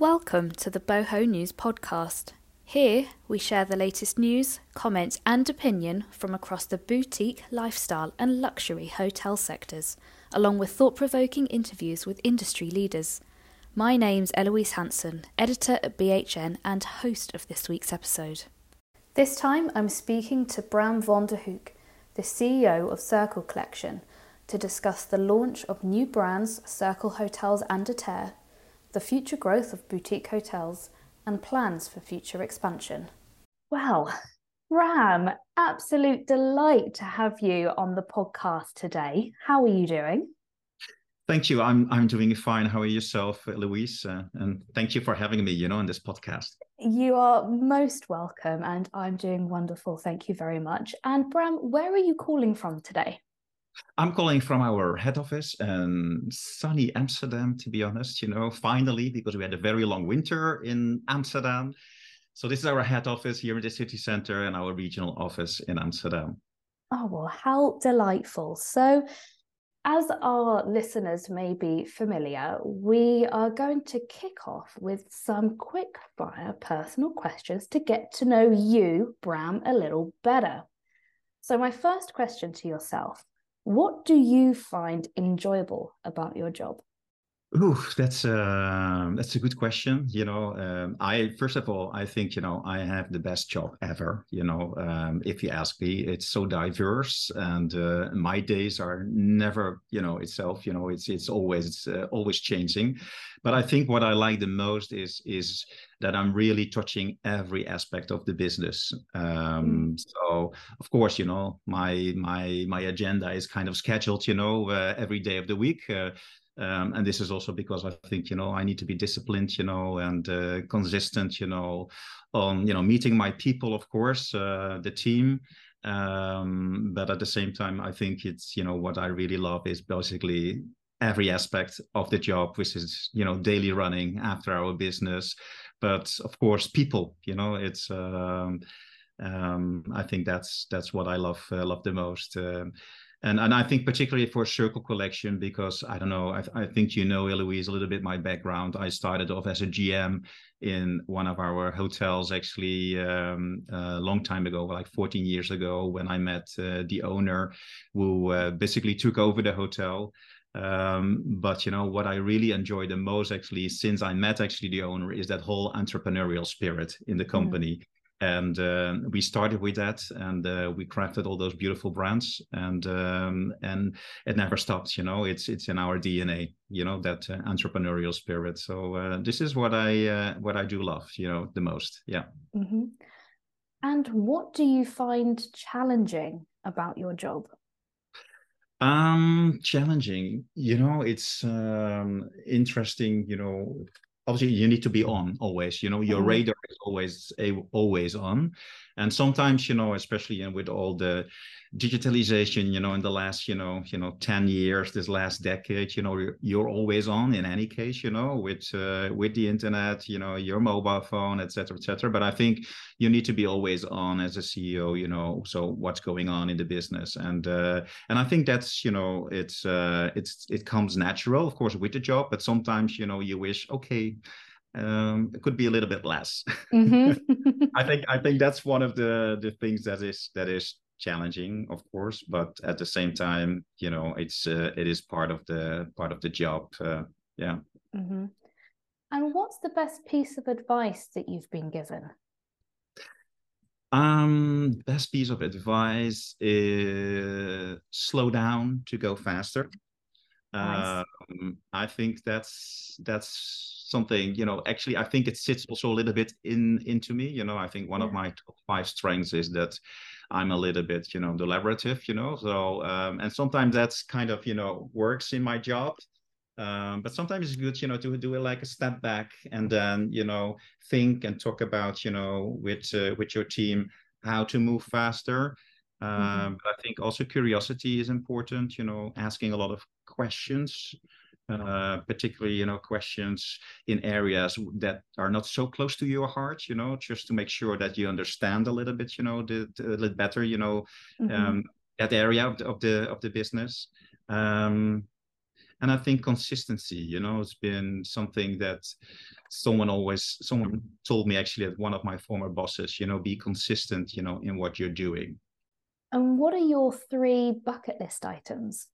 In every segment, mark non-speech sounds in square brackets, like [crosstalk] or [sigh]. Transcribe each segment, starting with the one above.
Welcome to the Boho News podcast. Here we share the latest news, comments, and opinion from across the boutique, lifestyle, and luxury hotel sectors, along with thought provoking interviews with industry leaders. My name's Eloise Hanson, editor at BHN and host of this week's episode. This time I'm speaking to Bram van der Hoek, the CEO of Sircle Collection, to discuss the launch of new brands Sircle Hotels and Aterre the future growth of boutique hotels, and plans for future expansion. Well, Bram, absolute delight to have you on the podcast today. How are you doing? Thank you. I'm I'm doing fine. How are yourself, Louise? Uh, and thank you for having me, you know, on this podcast. You are most welcome, and I'm doing wonderful. Thank you very much. And Bram, where are you calling from today? I'm calling from our head office in sunny Amsterdam, to be honest, you know, finally, because we had a very long winter in Amsterdam. So this is our head office here in the city center and our regional office in Amsterdam. Oh, well, how delightful. So, as our listeners may be familiar, we are going to kick off with some quick fire personal questions to get to know you, Bram, a little better. So, my first question to yourself what do you find enjoyable about your job? Ooh, that's uh, that's a good question. You know, um, I first of all, I think you know I have the best job ever. You know, um, if you ask me, it's so diverse, and uh, my days are never you know itself. You know, it's it's always it's uh, always changing. But I think what I like the most is is that I'm really touching every aspect of the business. Um, mm. So of course, you know, my my my agenda is kind of scheduled. You know, uh, every day of the week. Uh, um, and this is also because I think you know I need to be disciplined, you know, and uh, consistent, you know, on you know meeting my people, of course, uh, the team. Um, but at the same time, I think it's you know what I really love is basically every aspect of the job, which is you know daily running after our business. But of course, people, you know, it's. Um, um, I think that's that's what I love uh, love the most. Um, and and I think particularly for Sircle Collection because I don't know I, I think you know Eloise a little bit my background. I started off as a GM in one of our hotels actually um, a long time ago, like 14 years ago, when I met uh, the owner who uh, basically took over the hotel. Um, but you know what I really enjoy the most actually since I met actually the owner is that whole entrepreneurial spirit in the company. Mm and uh, we started with that and uh, we crafted all those beautiful brands and um, and it never stops you know? It's it's in our dna you know that uh, entrepreneurial spirit. So uh, this is what i uh, what i do love you know the most. Yeah. Mm-hmm. and what do you find challenging about your job? Um challenging. You know it's um interesting you know obviously you need to be on always you know your mm-hmm. radar is always always on and sometimes you know especially with all the digitalization you know in the last you know you know 10 years this last decade you know you're, always on in any case you know with uh, with the internet you know your mobile phone etc etc but i think you need to be always on as a ceo you know so what's going on in the business and uh, and i think that's you know it's uh, it's it comes natural of course with the job but sometimes you know you wish okay um, it could be a little bit less. Mm-hmm. [laughs] I think I think that's one of the the things that is that is challenging of course but at the same time you know it's uh, it is part of the part of the job uh, yeah mm-hmm. and what's the best piece of advice that you've been given um best piece of advice is slow down to go faster nice. um i think that's that's something you know actually i think it sits also a little bit in into me you know i think one yeah. of my top five strengths is that I'm a little bit, you know, deliberative, you know. So um, and sometimes that's kind of, you know, works in my job. Um, but sometimes it's good, you know, to do it like a step back and then, you know, think and talk about, you know, with uh, with your team how to move faster. Um, mm-hmm. But I think also curiosity is important, you know, asking a lot of questions uh, particularly you know questions in areas that are not so close to your heart you know just to make sure that you understand a little bit you know the, the a little better you know mm-hmm. um, that area of the, of the of the business um, and I think consistency. You know, it's been something that someone always someone told me actually at one of my former bosses. You know, be consistent. You know, in what you're doing. And what are your three bucket list items?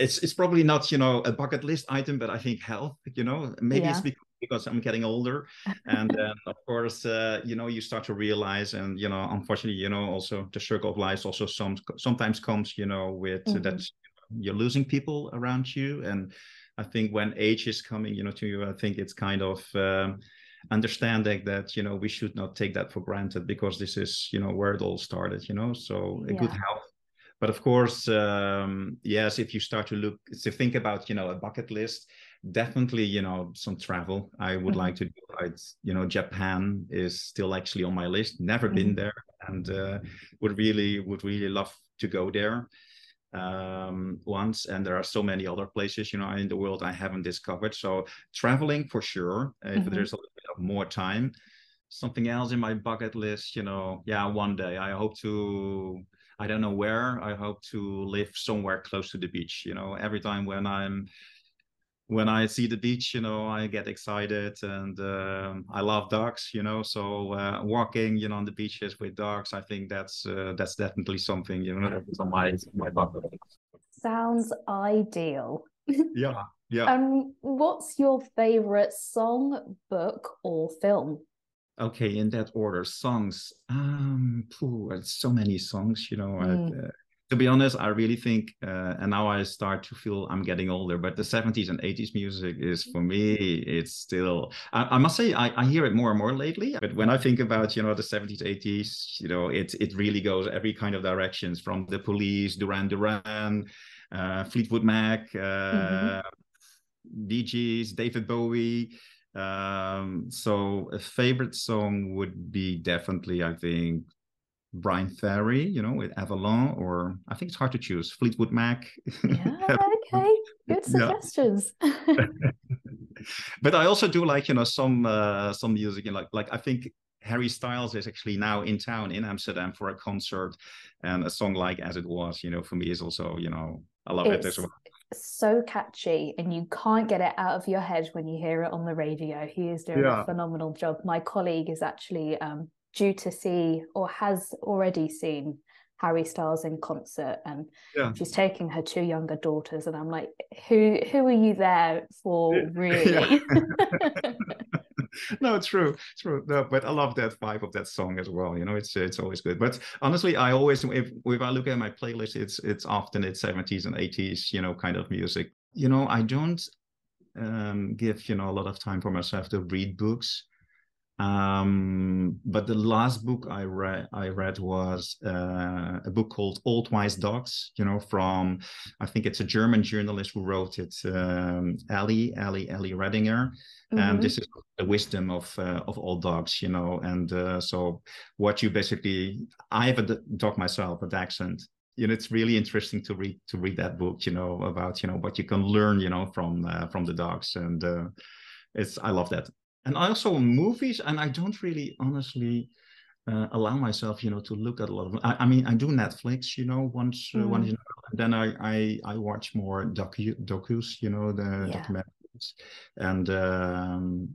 It's it's probably not you know a bucket list item, but I think health. You know, maybe yeah. it's because because I'm getting older. And then, of course, uh, you know, you start to realize, and you know, unfortunately, you know, also the circle of life also some sometimes comes, you know, with mm-hmm. that you're losing people around you. And I think when age is coming, you know, to you, I think it's kind of um, understanding that you know we should not take that for granted because this is you know where it all started. You know, so a yeah. good health but of course um, yes if you start to look to think about you know a bucket list definitely you know some travel i would mm-hmm. like to do it's you know japan is still actually on my list never mm-hmm. been there and uh, would really would really love to go there um, once and there are so many other places you know in the world i haven't discovered so traveling for sure if mm-hmm. there's a little bit of more time something else in my bucket list you know yeah one day i hope to i don't know where i hope to live somewhere close to the beach you know every time when i'm when I see the beach, you know, I get excited and um, I love dogs, you know. So uh, walking, you know, on the beaches with dogs, I think that's uh, that's definitely something, you know, that's on my my bucket Sounds ideal. yeah, yeah. Um, what's your favorite song, book, or film? Okay, in that order, songs. Um, phew, so many songs, you know. Mm. I, uh, to be honest, I really think, uh, and now I start to feel I'm getting older, but the 70s and 80s music is for me, it's still, I, I must say, I, I, hear it more and more lately. But when I think about, you know, the 70s, 80s, you know, it, it really goes every kind of directions from the police, Duran Duran, uh, Fleetwood Mac, uh, mm-hmm. Gees, David Bowie. Um, so a favorite song would be definitely, I think, Bryan Ferry, you know, with Avalon, or I think it's hard to choose. Fleetwood Mac. [laughs] Yeah, okay, good suggestions. [laughs] but I also do like you know some uh, some music, and like like I think Harry Styles is actually now in town in Amsterdam for a concert, and a song like "As It Was," you know, for me is also you know I love it's, it as well. So catchy, and you can't get it out of your head when you hear it on the radio. He is doing yeah. a phenomenal job. My colleague is actually um, due to see or has already seen Harry Styles in concert and yeah. she's taking her two younger daughters and I'm like who who are you there for [laughs] really [laughs] [laughs] no it's true it's true. No, but I love that vibe of that song as well you know it's it's always good. But honestly I always if if I look at my playlist it's it's often it's 70s and 80s you know kind of music. You know I don't um give you know a lot of time for myself to read books um, but the last book I read I read was uh, a book called Old Wise Dogs. You know, from I think it's a German journalist who wrote it, um, Ali Ali Ali Redinger. Mm-hmm. And this is the wisdom of uh, of old dogs, you know. And uh, so, what you basically, I have a dog myself, a dachshund, you know it's really interesting to read to read that book you know about you know what you can learn you know from uh, from the dogs and uh, it's i love that and I also movies and i don't really honestly uh, allow myself you know to look at a lot of i, I mean i do netflix you know once mm. uh, once you know, then I, I i watch more docu docus you know the yeah. documentaries and um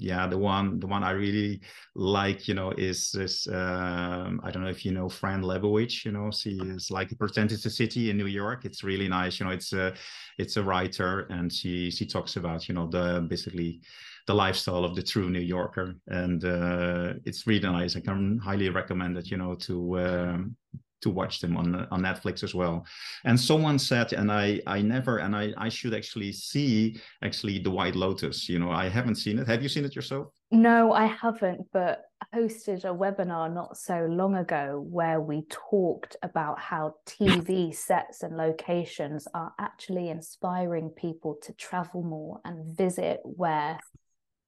yeah the one the one i really like you know is this um i don't know if you know fran lebowitz you know she is like pretend a city in new york it's really nice you know it's a it's a writer and she she talks about you know the basically the lifestyle of the true New Yorker, and uh, it's really nice. I can highly recommend it. You know, to um, to watch them on on Netflix as well. And someone said, and I I never, and I I should actually see actually the White Lotus. You know, I haven't seen it. Have you seen it yourself? No, I haven't, but I hosted a webinar not so long ago where we talked about how TV sets and locations are actually inspiring people to travel more and visit where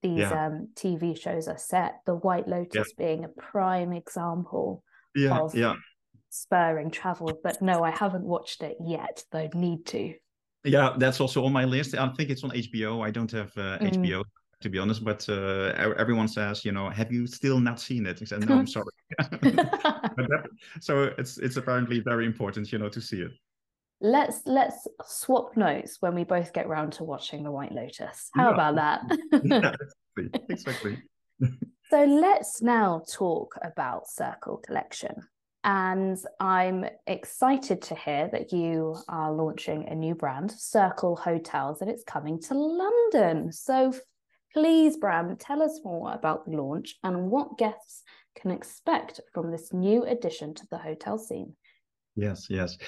these yeah. um, TV shows are set. The White Lotus yeah. being a prime example yeah, of yeah. spurring travel. But no, I haven't watched it yet, though need to. Yeah, that's also on my list. I think it's on HBO. I don't have uh, mm. HBO to be honest, but uh, everyone says, you know, have you still not seen it? I said, no, I'm [laughs] sorry. [laughs] that, so it's it's apparently very important, you know, to see it. Let's let's swap notes when we both get round to watching the White Lotus. How yeah. about that? [laughs] yeah, [laughs] exactly. so let's now talk about Sircle Collection. And I'm excited to hear that you are launching a new brand, Sircle Hotels, and it's coming to London. So please, Bram, tell us more about the launch and what guests can expect from this new addition to the hotel scene. Yes, yes.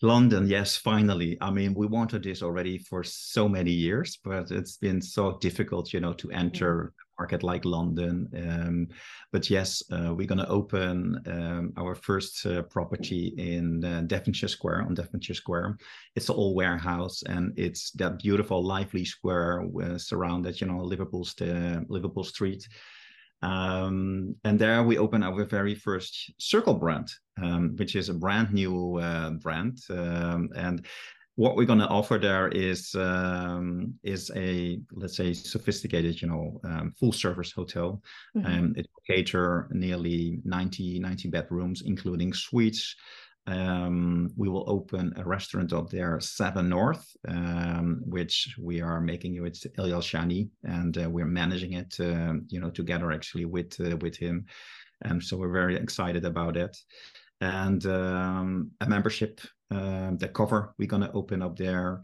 London, yes, finally. I mean, we wanted this already for so many years, but it's been so difficult, you know, to enter a market like London. Um, but yes, uh, we're going to open um, our first uh, property in uh, Devonshire Square on Devonshire Square. It's an old warehouse, and it's that beautiful, lively square surrounded, you know, Liverpool's Liverpool Street. Um, and there we open our very first Sircle brand, um, which is a brand new uh, brand. Um, and what we're going to offer there is um, is a let's say sophisticated, you know, um, full service hotel. Mm-hmm. Um, it will cater nearly 90 90 bedrooms, including suites. Um, we will open a restaurant up there, Seven North, um, which we are making it with Eyal Shani, and uh, we're managing it, uh, you know, together actually with uh, with him. And so we're very excited about it. And um, a membership, um, the cover we're going to open up there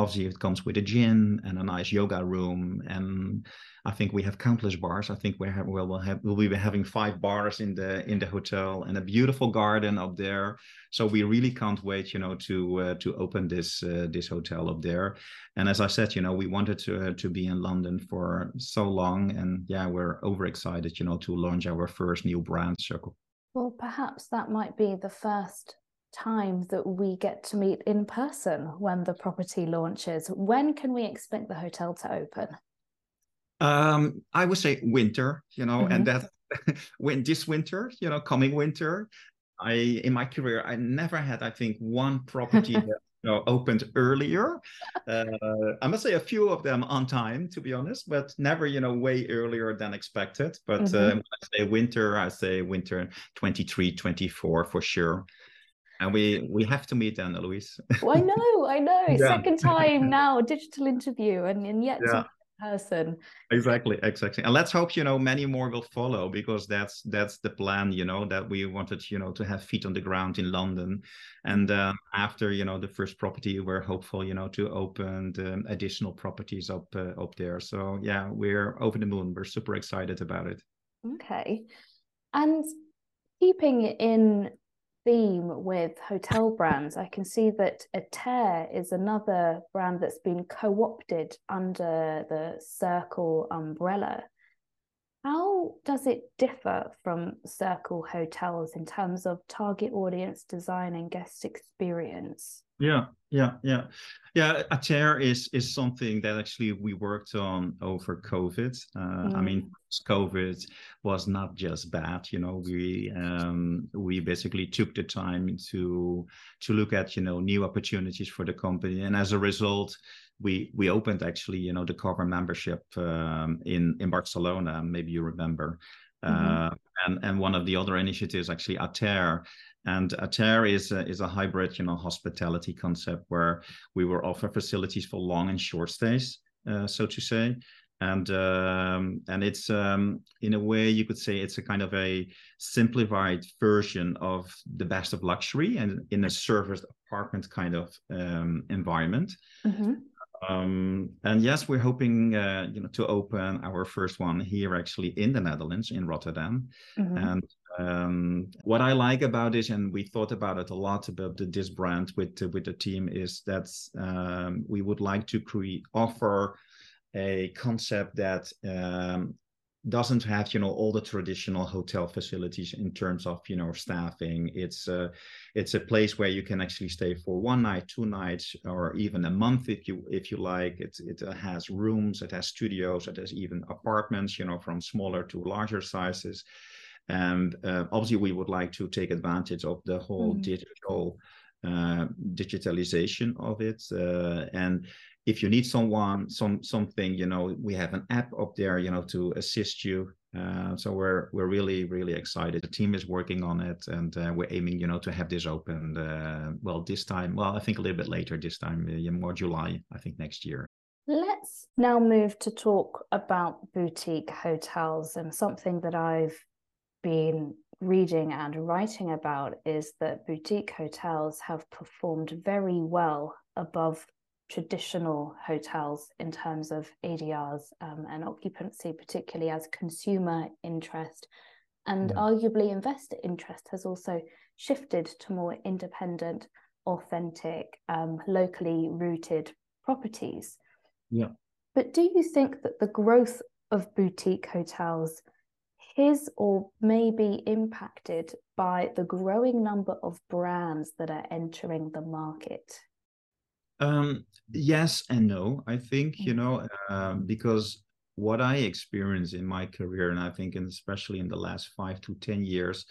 obviously it comes with a gym and a nice yoga room and i think we have countless bars. I think we have we'll, have we'll be having five bars in the in the hotel and a beautiful garden up there. So we really can't wait you know to uh, to open this uh, this hotel up there. And as i said you know we wanted to uh, to be in london for so long and yeah we're overexcited you know to launch our first new brand Sircle. Well perhaps that might be the first time that we get to meet in person when the property launches. When can we expect the hotel to open? Um, I would say winter, you know, mm-hmm. and that [laughs] when this winter, you know, coming winter, I in my career I never had, I think, one property [laughs] that you know opened earlier. Uh, I must say a few of them on time, to be honest, but never, you know, way earlier than expected. But mm-hmm. uh, when I say winter, I say winter 23, 24 for sure and we we have to meet then, Louise. well, I know, I know. [laughs] Yeah. Second time now, digital interview, and, and yet yeah. person. Exactly, exactly. And let's hope you know many more will follow because that's that's the plan. You know that we wanted you know to have feet on the ground in London, and uh, after you know the first property, we're hopeful you know to open the additional properties up uh, up there. So yeah, we're over the moon. We're super excited about it. Okay, and keeping in theme with hotel brands, I can see that Aterre is another brand that's been co opted under the Sircle umbrella. How does it differ from Sircle hotels in terms of target audience design and guest experience? Yeah, yeah, yeah, yeah. Aterre is is something that actually we worked on over COVID. Uh, mm. I mean, COVID was not just bad. You know, we um, we basically took the time to to look at you know new opportunities for the company, and as a result, we we opened actually you know the cover membership um, in in Barcelona. Maybe you remember. Mm-hmm. Uh, and and one of the other initiatives actually Aterre and Aterre is a, is a hybrid, you know, hospitality concept where we will offer facilities for long and short stays, uh, so to say. And um, and it's um, in a way you could say it's a kind of a simplified version of the best of luxury and in a serviced apartment kind of um, environment. Mm-hmm. Um, and yes, we're hoping, uh, you know, to open our first one here actually in the Netherlands, in Rotterdam. Mm-hmm. And um, what I like about it, and we thought about it a lot about the, this brand with with the team, is that um, we would like to create offer a concept that um, doesn't have you know all the traditional hotel facilities in terms of you know staffing. It's a it's a place where you can actually stay for one night two nights or even a month if you if you like. It it has rooms it has studios it has even apartments you know from smaller to larger sizes. And uh, obviously we would like to take advantage of the whole mm. digital uh, digitalization of it uh, and if you need someone, some something, you know, we have an app up there, you know, to assist you. Uh, so we're we're really really excited. The team is working on it, and uh, we're aiming, you know, to have this open. Uh, well, this time, well, I think a little bit later. This time, uh, more July, I think next year. Let's now move to talk about boutique hotels and something that I've been reading and writing about is that boutique hotels have performed very well above traditional hotels in terms of ADRs um, and occupancy, particularly as consumer interest and yeah. arguably investor interest has also shifted to more independent, authentic, um, locally rooted properties. Yeah. But do you think that the growth of boutique hotels is or may be impacted by the growing number of brands that are entering the market? Um, yes and no. I think you know um, because what I experience in my career, and I think, and especially in the last five to ten years,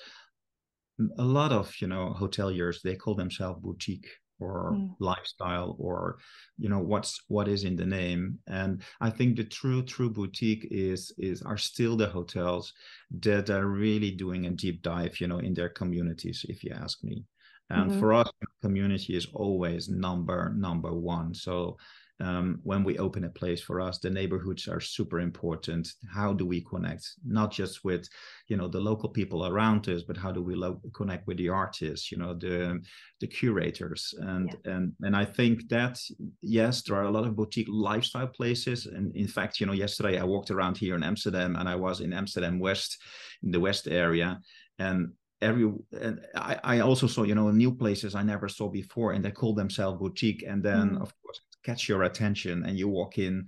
a lot of you know hoteliers they call themselves boutique or mm. lifestyle or you know what's what is in the name and i think the true true boutique is is are still the hotels that are really doing a deep dive you know in their communities if you ask me and mm-hmm. for us community is always number number one. So um, when we open a place for us the neighborhoods are super important. How do we connect? Not just with you know the local people around us but how do we lo- connect with the artists you know the the curators? And yeah. and and i think that yes there are a lot of boutique lifestyle places. And in fact you know yesterday i walked around here in amsterdam and i was in amsterdam west in the west area. And every and I, I also saw you know new places i never saw before and they call themselves boutique and then mm. of course catch your attention and you walk in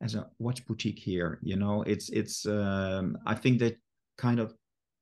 as a watch boutique here you know it's it's um, i think they kind of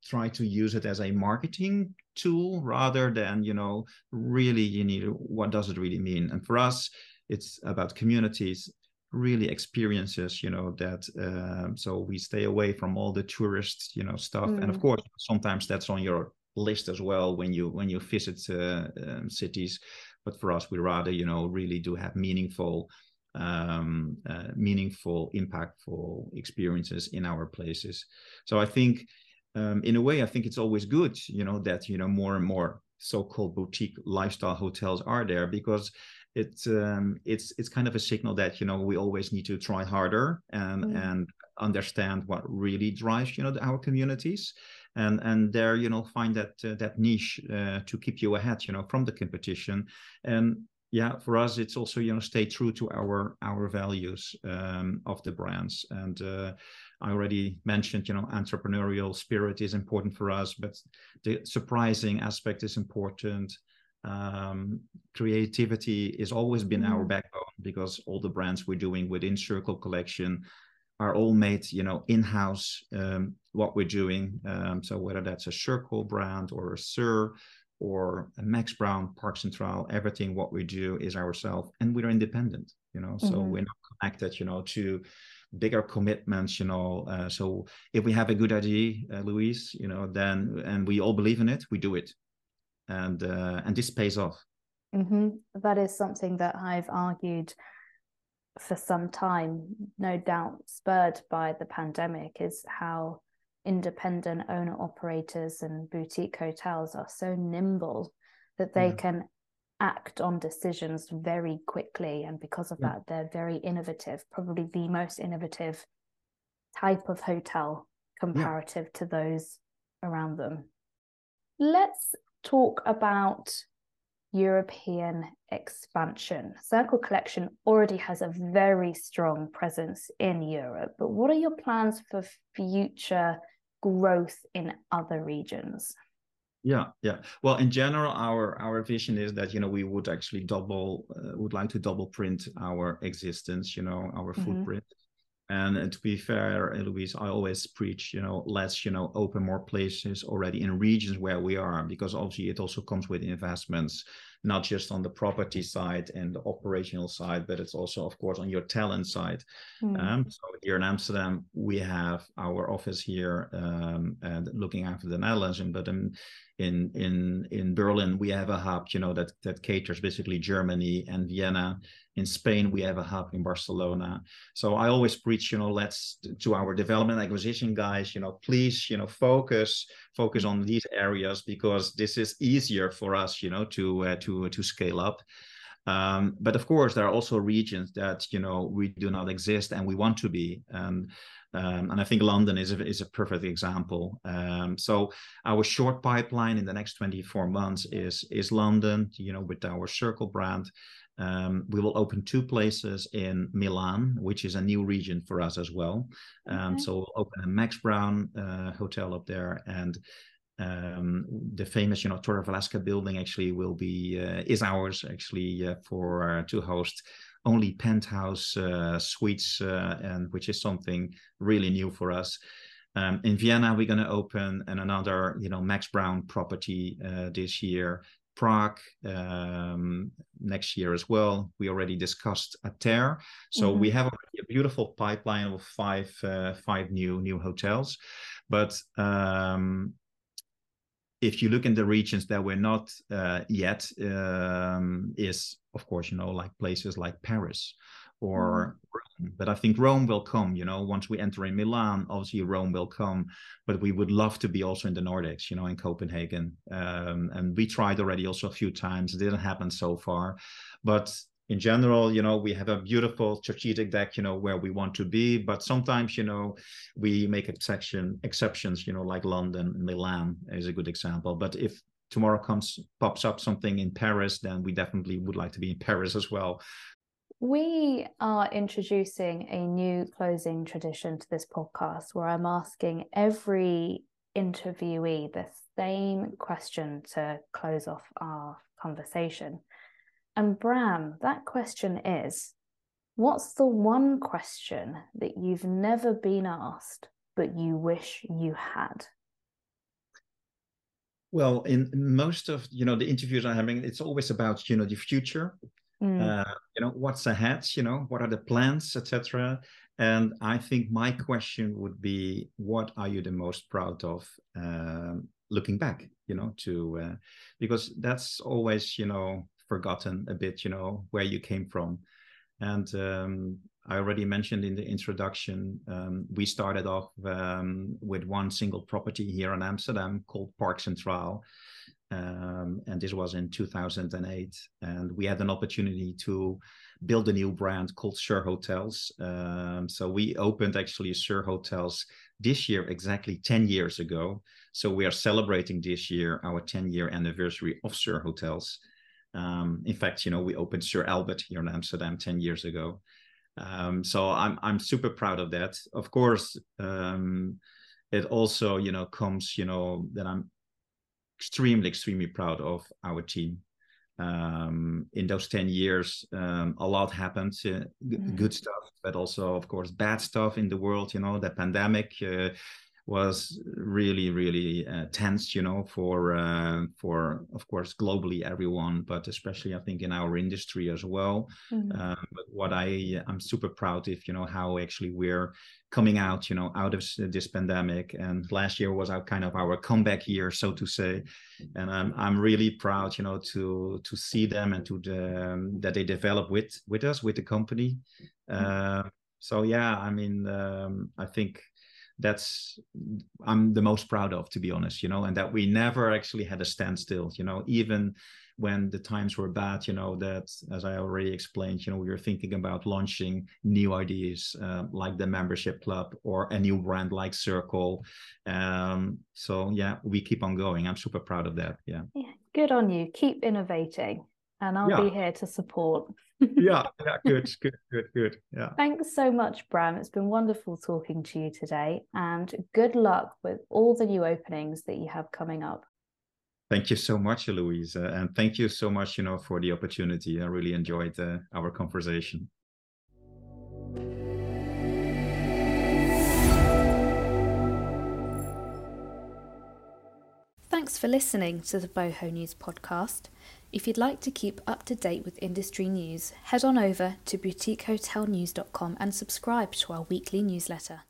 try to use it as a marketing tool rather than you know really you need what does it really mean and for us it's about communities really experiences you know that um, so we stay away from all the tourist you know stuff mm. and of mm. course sometimes that's on your list as well when you when you visit uh, um, cities but for us we rather you know really do have meaningful um, uh, meaningful impactful experiences in our places so i think um, in a way i think it's always good you know that you know more and more so-called boutique lifestyle hotels are there because it's um, it's it's kind of a signal that you know we always need to try harder and mm. and understand what really drives you know our communities. And and there you know find that uh, that niche uh, to keep you ahead you know from the competition. And yeah for us it's also you know stay true to our our values um, of the brands. And uh, i already mentioned you know entrepreneurial spirit is important for us but the surprising aspect is important um, creativity has always been mm. our backbone because all the brands we're doing within Sircle Collection are all made you know in-house um, what we're doing um, so whether that's a Sircle brand or a sir or a max brown park central everything what we do is ourselves and we're independent you know so mm-hmm. we're not connected you know to bigger commitments you know uh, so if we have a good idea uh, louise you know then and we all believe in it we do it and uh, and this pays off mm-hmm. that is something that i've argued for some time, no doubt spurred by the pandemic, is how independent owner operators and boutique hotels are so nimble that they yeah. can act on decisions very quickly. And because of yeah. that, they're very innovative, probably the most innovative type of hotel comparative yeah. to those around them. Let's talk about European expansion. Circle Collection already has a very strong presence in Europe, but what are your plans for future growth in other regions? Yeah, yeah. Well, in general, our our vision is that you know we would actually double, uh, would like to double print our existence, you know, our mm-hmm. footprint. And, and, to be fair, Louise, I always preach, you know, let's, you know, open more places already in regions where we are, because obviously it also comes with investments not just on the property side and the operational side, but it's also, of course, on your talent side. Mm. Um, so here in Amsterdam, we have our office here um, and looking after the Netherlands, and but in in in in Berlin we have a hub, you know, that that caters basically Germany and Vienna in Spain, we have a hub in Barcelona. So I always preach, you know, let's to our development acquisition guys, you know, please, you know, focus focus on these areas because this is easier for us, you know, to uh, to to scale up. Um, but of course, there are also regions that you know we do not exist and we want to be. Um, um, and I think London is a, is a perfect example. Um, so our short pipeline in the next 24 months is is London, you know, with our Sircle brand, um, we will open two places in Milan, which is a new region for us as well. Um, okay. So we'll open a Max Brown uh, hotel up there, and um, the famous, you know, Torre Velasca building actually will be uh, is ours actually uh, for uh, to host only penthouse uh, suites, uh, and which is something really new for us. Um, in Vienna, we're going to open an, another, you know, Max Brown property this year. Prague um, next year as well. We already discussed Aterre, so mm-hmm. we have a beautiful pipeline of five uh, five new new hotels. But um, if you look in the regions that we're not uh, yet, um, is of course you know like places like Paris or mm. Rome. But I think Rome will come, you know, once we enter in Milan, obviously Rome will come. But we would love to be also in the Nordics, you know, in Copenhagen. Um, and we tried already also a few times. It didn't happen so far. But in general, you know, we have a beautiful strategic deck, you know, where we want to be. But sometimes, you know, we make exception exceptions, you know, like London, Milan is a good example. But if tomorrow comes pops up something in Paris, then we definitely would like to be in Paris as well. We are introducing a new closing tradition to this podcast where I'm asking every interviewee the same question to close off our conversation. And Bram, that question is What's the one question that you've never been asked, but you wish you had? Well, in most of you know the interviews I'm having, it's always about you know the future Mm. Uh, you know, what's ahead? You know, what are the plans, etc. And I think my question would be, what are you the most proud of uh, looking back? You know, to uh, because that's always you know forgotten a bit. You know where you came from, and um, I already mentioned in the introduction, um, we started off um, with one single property here in Amsterdam called Park Centraal. Um, and this was in 2008. And we had an opportunity to build a new brand called Sir Hotels. Um, so we opened actually Sir Hotels this year, exactly 10 years ago. So we are celebrating this year our 10 year anniversary of Sir Hotels. Um, in fact, you know, we opened Sir Albert here in Amsterdam 10 years ago. Um, so I'm I'm super proud of that. Of course, um, it also you know comes you know that I'm extremely, extremely proud of our team. Um, in those 10 years, um, a lot happened, uh, mm. good stuff, but also, of course, bad stuff in the world. You know, the pandemic uh, was really, really uh, tense, you know, for, uh, for, of course, globally everyone, but especially, I think, in our industry as well. Mm. but what I, I'm super proud of, you know, how actually we're coming out, you know, out of this pandemic. And last year was our kind of our comeback year, so to say. And I'm I'm really proud, you know, to to see them and to the um, that they develop with with us with the company. Uh, so yeah, I mean, um, I think that's I'm the most proud of, to be honest, you know, and that we never actually had a standstill, you know, even when the times were bad, you know, that as I already explained, you know, we were thinking about launching new ideas uh, like the membership club or a new brand like Sircle. Um, so yeah, we keep on going. I'm super proud of that. Yeah. Yeah. Good on you. Keep innovating. And I'll yeah. be here to support. yeah, [laughs] yeah, good, good, good, good. Yeah. Thanks so much, Bram. It's been wonderful talking to you today, and good luck with all the new openings that you have coming up. Thank you so much, Louise, and thank you so much, you know, for the opportunity. I really enjoyed uh, our conversation. Thanks for listening to the Boho News podcast. If you'd like to keep up to date with industry news, head on over to boutiquehotelnews.com and subscribe to our weekly newsletter.